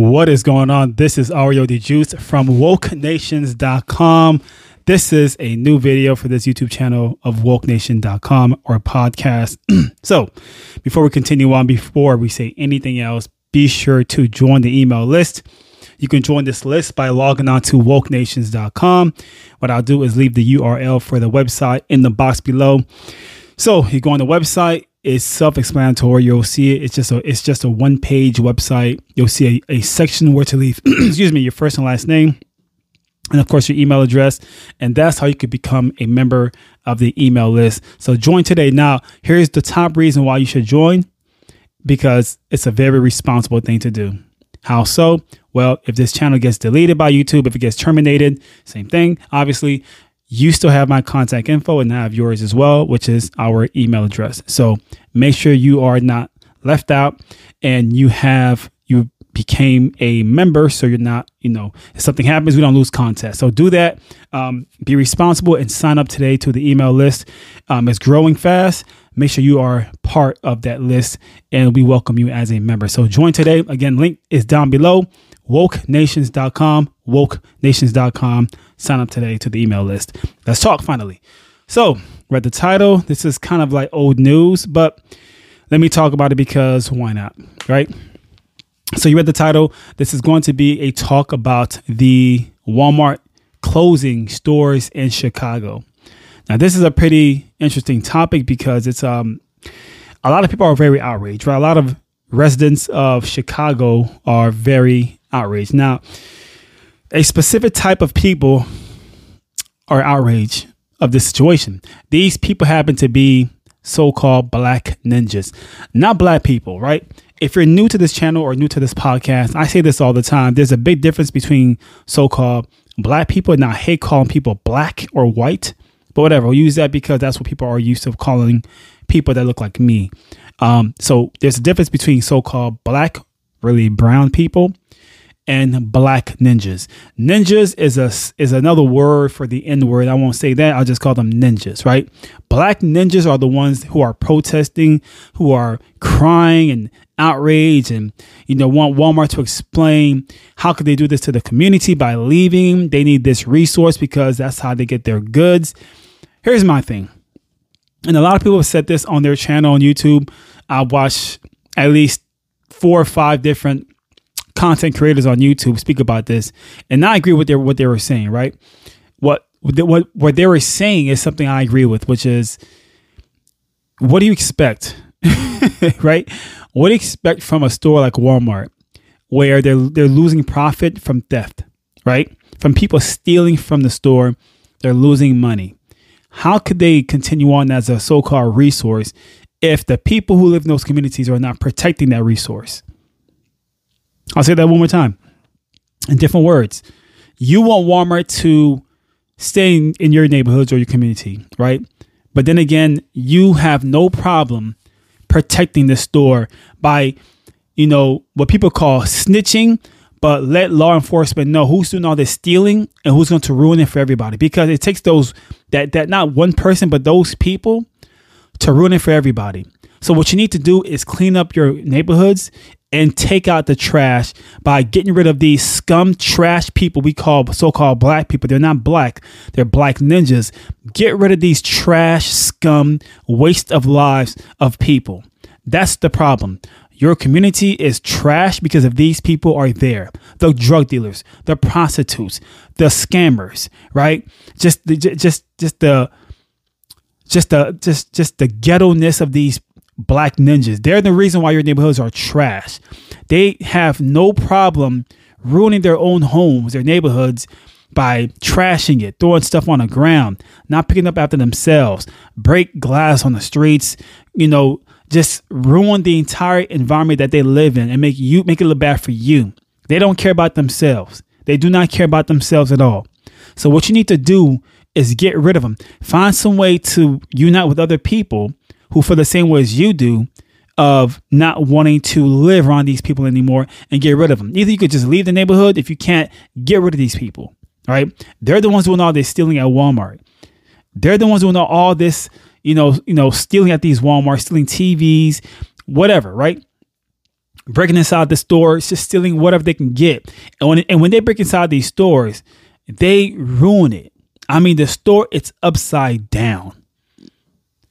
What is going on? This is Ario the Juice from wokenations.com. This is a new video for this YouTube channel of wokenation.com or podcast. so, before we continue on, before we say anything else, be sure to join the email list. You can join this list by logging on to wokenations.com. What I'll do is leave the URL for the website in the box below. So you go on the website, it's self-explanatory. You'll see it. It's just a it's just a one-page website. You'll see a, a section where to leave, excuse me, your first and last name. And of course, your email address. And that's how you could become a member of the email list. So join today. Now, here's the top reason why you should join because it's a very responsible thing to do. How so? Well, if this channel gets deleted by YouTube, if it gets terminated, same thing. Obviously, you still have my contact info and I have yours as well, which is our email address. So make sure you are not left out and you have you became a member so you're not you know if something happens we don't lose contact. So do that. Um, be responsible and sign up today to the email list. Um, it's growing fast make sure you are part of that list and we welcome you as a member. So join today. Again link is down below. wokenations.com wokenations.com sign up today to the email list. Let's talk finally. So read the title. This is kind of like old news but let me talk about it because why not right? So you read the title. This is going to be a talk about the walmart closing stores in chicago now this is a pretty interesting topic because it's um a lot of people are very outraged right a lot of residents of chicago are very outraged. Now, a specific type of people are outraged of this situation. These people happen to be so-called black ninjas, not black people, right? If you're new to this channel or new to this podcast, I say this all the time. There's a big difference between so-called black people and I hate calling people black or white, but whatever. We'll use that because that's what people are used to calling people that look like me. Um, so there's a difference between so-called black, really brown people, and black ninjas. Ninjas is a is another word for the N word. I won't say that. I'll just call them ninjas, right? Black ninjas are the ones who are protesting, who are crying and outraged and you know want Walmart to explain how could they do this to the community by leaving. They need this resource because that's how they get their goods. Here's my thing. And a lot of people have said this on their channel on YouTube. I watch at least four or five different content creators on YouTube speak about this, and I agree with their what they were saying. Right, what what what they were saying is something I agree with, which is, what do you expect? right, what do you expect from a store like Walmart, where they're they're losing profit from theft, right, from people stealing from the store, they're losing money. How could they continue on as a so-called resource if the people who live in those communities are not protecting that resource? I'll say that one more time in different words. You want Walmart to stay in, in your neighborhoods or your community, right? But then again, you have no problem protecting the store by, you know, what people call snitching, but let law enforcement know who's doing all this stealing and who's going to ruin it for everybody. Because it takes those that that not one person, but those people to ruin it for everybody. So what you need to do is clean up your neighborhoods and take out the trash by getting rid of these scum trash people we call so-called black people. They're not black. They're black ninjas. Get rid of these trash, scum, waste of lives of people. That's the problem. Your community is trash because of these people are there. The drug dealers, the prostitutes, the scammers, right? Just the just just the just the just just the ghetto-ness of these black ninjas. They're the reason why your neighborhoods are trash. They have no problem ruining their own homes, their neighborhoods by trashing it, throwing stuff on the ground, not picking up after themselves, break glass on the streets, you know, just ruin the entire environment that they live in and make you make it look bad for you. They don't care about themselves. They do not care about themselves at all. So what you need to do is get rid of them. Find some way to unite with other people who feel the same way as you do of not wanting to live around these people anymore and get rid of them. Either you could just leave the neighborhood if you can't get rid of these people. All right. They're the ones doing all this stealing at Walmart. They're the ones doing all this, you know, you know, stealing at these Walmart, stealing TVs, whatever, right? breaking inside the stores, just stealing whatever they can get. And when and when they break inside these stores, they ruin it. I mean, the store it's upside down.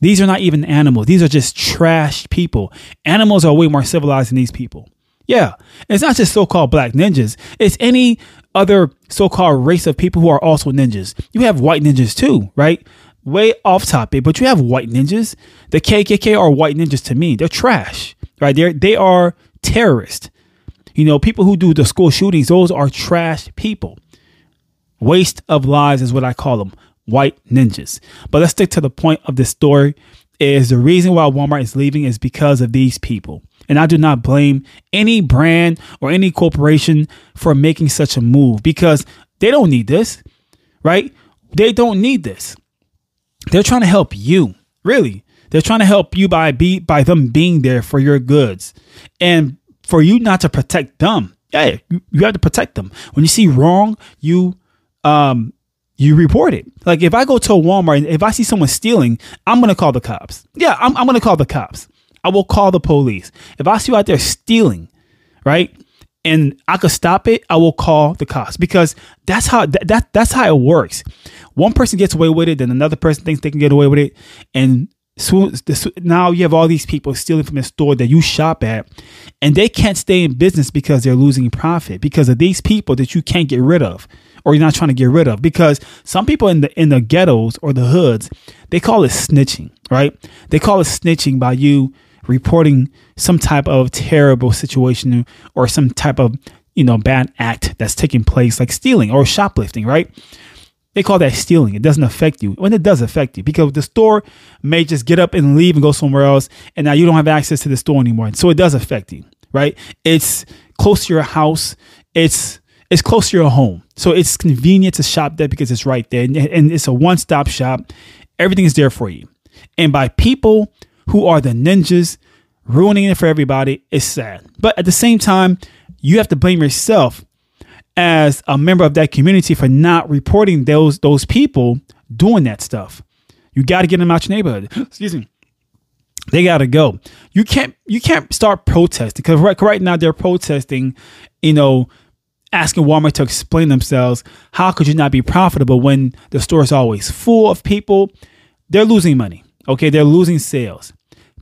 These are not even animals. These are just trash people. Animals are way more civilized than these people. Yeah. it's not just so called black ninjas, it's any other so called race of people who are also ninjas. You have white ninjas too, right? Way off topic, but you have white ninjas. The KKK are white ninjas to me. They're trash, right? They're, they are terrorists. You know, people who do the school shootings, those are trash people. Waste of lives is what I call them white ninjas. But let's stick to the point of this story is the reason why Walmart is leaving is because of these people. And I do not blame any brand or any corporation for making such a move because they don't need this, right? They don't need this. They're trying to help you, really. They're trying to help you by be by them being there for your goods. And for you not to protect them. Yeah, you, you have to protect them. When you see wrong, you um you report it. Like if I go to a Walmart and if I see someone stealing, I'm gonna call the cops. Yeah, I'm, I'm gonna call the cops. I will call the police. If I see you out there stealing, right? And I could stop it, I will call the cops because that's how that, that that's how it works. One person gets away with it, then another person thinks they can get away with it, and so now you have all these people stealing from the store that you shop at, and they can't stay in business because they're losing profit because of these people that you can't get rid of or you're not trying to get rid of. Because some people in the in the ghettos or the hoods, they call it snitching, right? They call it snitching by you reporting some type of terrible situation or some type of you know bad act that's taking place, like stealing or shoplifting, right? They call that stealing. It doesn't affect you. When it does affect you, because the store may just get up and leave and go somewhere else, and now you don't have access to the store anymore. So it does affect you, right? It's close to your house. It's it's close to your home. So it's convenient to shop there because it's right there. And, and it's a one stop shop. Everything is there for you. And by people who are the ninjas ruining it for everybody, it's sad. But at the same time, you have to blame yourself as a member of that community for not reporting those those people doing that stuff. You got to get them out your neighborhood. Excuse me. They got to go. You can't you can't start protesting because right, right now they're protesting, you know, asking Walmart to explain themselves. How could you not be profitable when the store is always full of people? They're losing money. Okay, they're losing sales.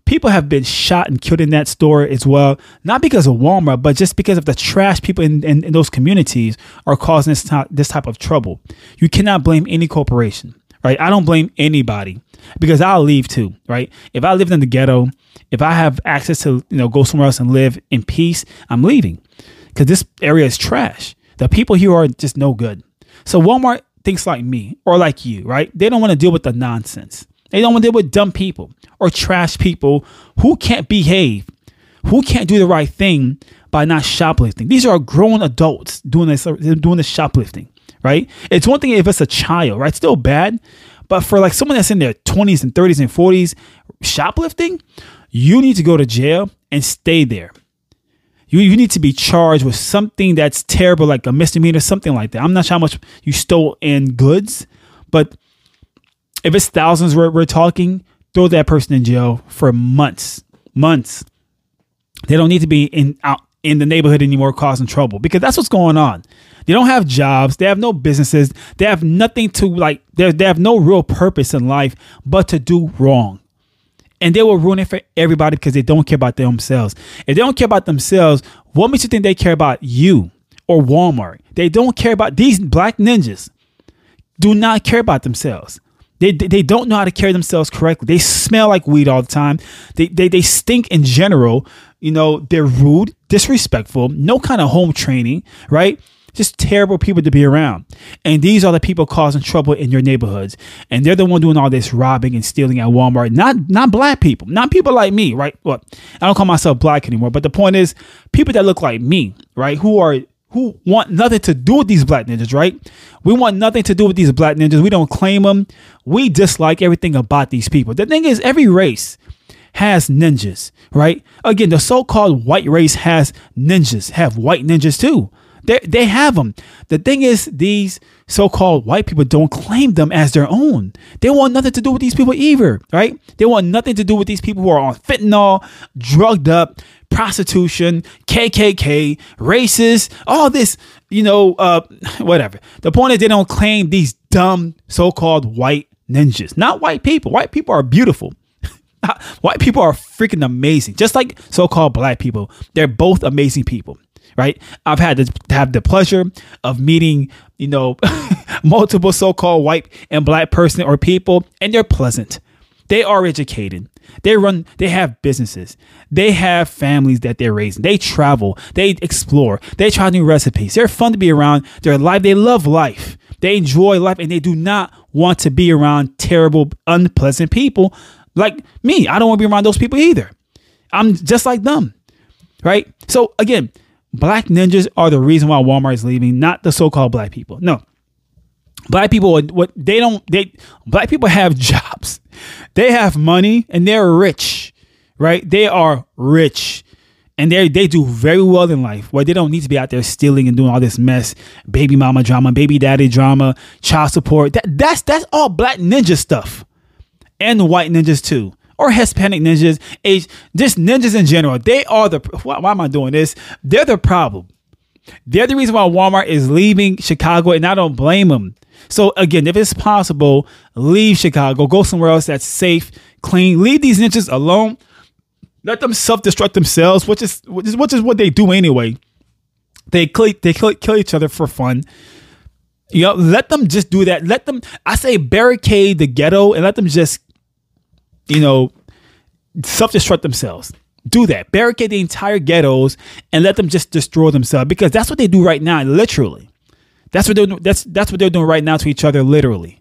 People have been shot and killed in that store as well, not because of Walmart, but just because of the trash people in, in, in those communities are causing this, t- this type of trouble. You cannot blame any corporation, right? I don't blame anybody because I'll leave too, right? If I lived in the ghetto, if I have access to, you know, go somewhere else and live in peace, I'm leaving because this area is trash. The people here are just no good. So Walmart thinks like me or like you, right? They don't want to deal with the nonsense. They don't want to deal with dumb people or trash people who can't behave, who can't do the right thing by not shoplifting. These are grown adults doing this, doing this shoplifting, right? It's one thing if it's a child, right? Still bad, but for like someone that's in their 20s and 30s and 40s shoplifting, you need to go to jail and stay there you, you need to be charged with something that's terrible, like a misdemeanor, something like that. I'm not sure how much you stole in goods, but if it's thousands we're, we're talking, throw that person in jail for months, months. They don't need to be in out in the neighborhood anymore causing trouble because that's what's going on. They don't have jobs, they have no businesses, they have nothing to like they they have no real purpose in life but to do wrong and they will ruin it for everybody because they don't care about themselves. If they don't care about themselves, what makes you think they care about you or Walmart? They don't care about these black ninjas. Do not care about themselves. They, they don't know how to carry themselves correctly. They smell like weed all the time. They, they, they stink in general. You know, they're rude, disrespectful, no kind of home training, right? just terrible people to be around. And these are the people causing trouble in your neighborhoods. And they're the one doing all this robbing and stealing at Walmart. Not not black people, not people like me, right? Well, I don't call myself black anymore, but the point is people that look like me, right? Who are who want nothing to do with these black ninjas, right? We want nothing to do with these black ninjas. We don't claim them. We dislike everything about these people. The thing is, every race has ninjas, right? Again, the so-called white race has ninjas, have white ninjas too. They they have them. The thing is, these so-called white people don't claim them as their own. They want nothing to do with these people either, right? They want nothing to do with these people who are on fentanyl, drugged up, prostitution, KKK, racist, all this, you know, uh, whatever. The point is they don't claim these dumb so-called white ninjas. Not white people. White people are beautiful. white people are freaking amazing. Just like so-called black people. They're both amazing people right? I've had to have the pleasure of meeting, you know, multiple so-called white and black person or people, and they're pleasant. They are educated. They run, they have businesses. They have families that they're raising. They travel. They explore. They try new recipes. They're fun to be around. They're alive. They love life. They enjoy life and they do not want to be around terrible, unpleasant people like me. I don't want to be around those people either. I'm just like them. Right? So again, black ninjas are the reason why Walmart is leaving, not the so-called black people. No. Black people what they don't they black people have jobs. They have money and they're rich, right? They are rich. And they they do very well in life where they don't need to be out there stealing and doing all this mess, baby mama drama, baby daddy drama, child support. That that's that's all black ninja stuff. And white ninjas too. Or Hispanic ninjas, age just ninjas in general. They are the why, why am I doing this? They're the problem. They're the reason why Walmart is leaving Chicago, and I don't blame them. So again, if it's possible, leave Chicago, go somewhere else that's safe, clean. Leave these ninjas alone. Let them self-destruct themselves, which is which is, which is what they do anyway. They kill, they kill, kill each other for fun. You know, let them just do that. Let them, I say, barricade the ghetto and let them just, you know, self-destruct themselves. Do that. Barricade the entire ghettos and let them just destroy themselves because that's what they do right now, literally. That's what they're that's that's what they're doing right now to each other, literally,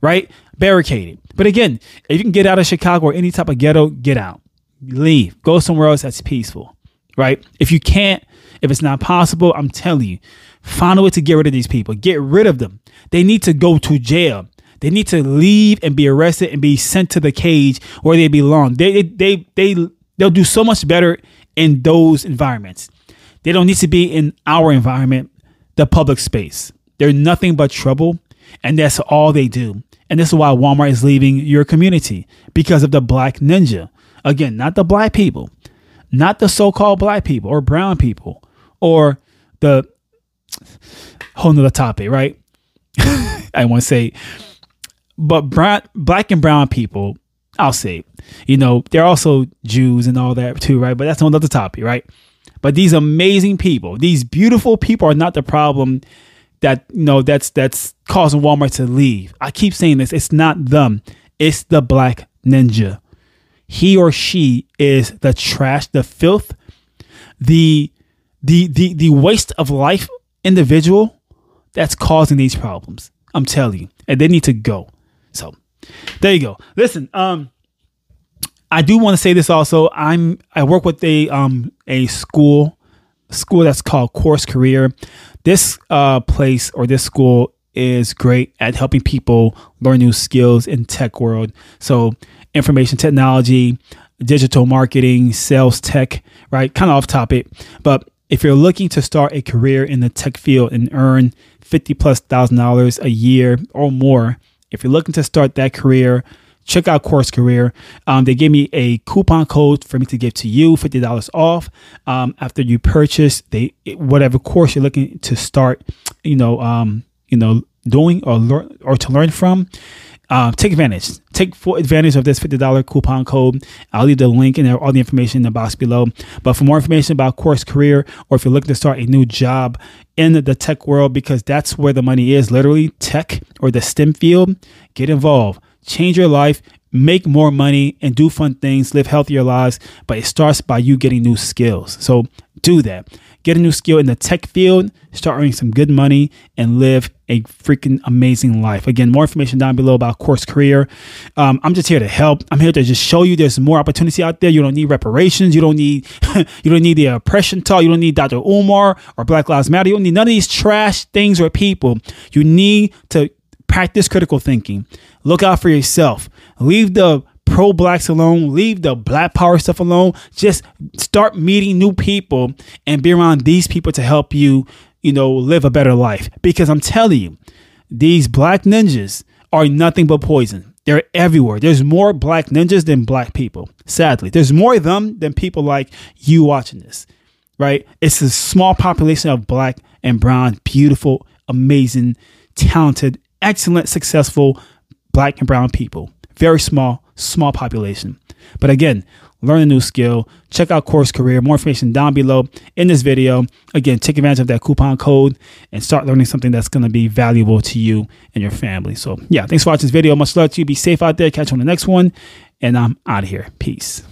right? Barricaded. But again, if you can get out of Chicago or any type of ghetto, get out, leave, go somewhere else that's peaceful, right? If you can't, if it's not possible, I'm telling you, find a way to get rid of these people. Get rid of them. They need to go to jail. They need to leave and be arrested and be sent to the cage where they belong. They they they, they they'll do so much better in those environments. They don't need to be in our environment the public space. They're nothing but trouble, and that's all they do. And this is why Walmart is leaving your community because of the black ninja. Again, not the black people, not the so called black people or brown people or the whole nother topic, right? I want to say, but brown, black and brown people, I'll say, you know, they're also Jews and all that too, right? But that's another topic, right? But these amazing people, these beautiful people are not the problem that you know that's that's causing Walmart to leave. I keep saying this, it's not them. It's the black ninja. He or she is the trash, the filth, the the the the waste of life individual that's causing these problems. I'm telling you. And they need to go. So there you go. Listen, um I do want to say this also. I'm I work with a um a school school that's called Course Career. This uh place or this school is great at helping people learn new skills in tech world. So information technology, digital marketing, sales tech, right? Kind of off topic, but if you're looking to start a career in the tech field and earn 50 plus thousand dollars a year or more, if you're looking to start that career, check out Course Career. Um, they gave me a coupon code for me to give to you, fifty dollars off. Um, after you purchase they whatever course you're looking to start, you know, um, you know, doing or learn or to learn from. Uh, take advantage. Take full advantage of this $50 coupon code. I'll leave the link and all the information in the box below. But for more information about Course Career, or if you're looking to start a new job in the tech world, because that's where the money is literally tech or the STEM field, get involved change your life, make more money, and do fun things, live healthier lives. But it starts by you getting new skills. So do that. Get a new skill in the tech field, start earning some good money, and live a freaking amazing life. Again, more information down below about Course Career. Um, I'm just here to help. I'm here to just show you there's more opportunity out there. You don't need reparations. You don't need you don't need the oppression talk. You don't need Dr. Umar or Black Lives Matter. You don't need none of these trash things or people. You need to practice critical thinking. Look out for yourself. Leave the pro blacks alone. Leave the black power stuff alone. Just start meeting new people and be around these people to help you, you know, live a better life. Because I'm telling you, these black ninjas are nothing but poison. They're everywhere. There's more black ninjas than black people. Sadly, there's more of them than people like you watching this, right? It's a small population of black and brown, beautiful, amazing, talented, excellent, successful black and brown people. Very small, small population. But again, learn a new skill. Check out Course Career. More information down below in this video. Again, take advantage of that coupon code and start learning something that's going to be valuable to you and your family. So, yeah, thanks for watching this video. Much love to you. Be safe out there. Catch you on the next one. And I'm out of here. Peace.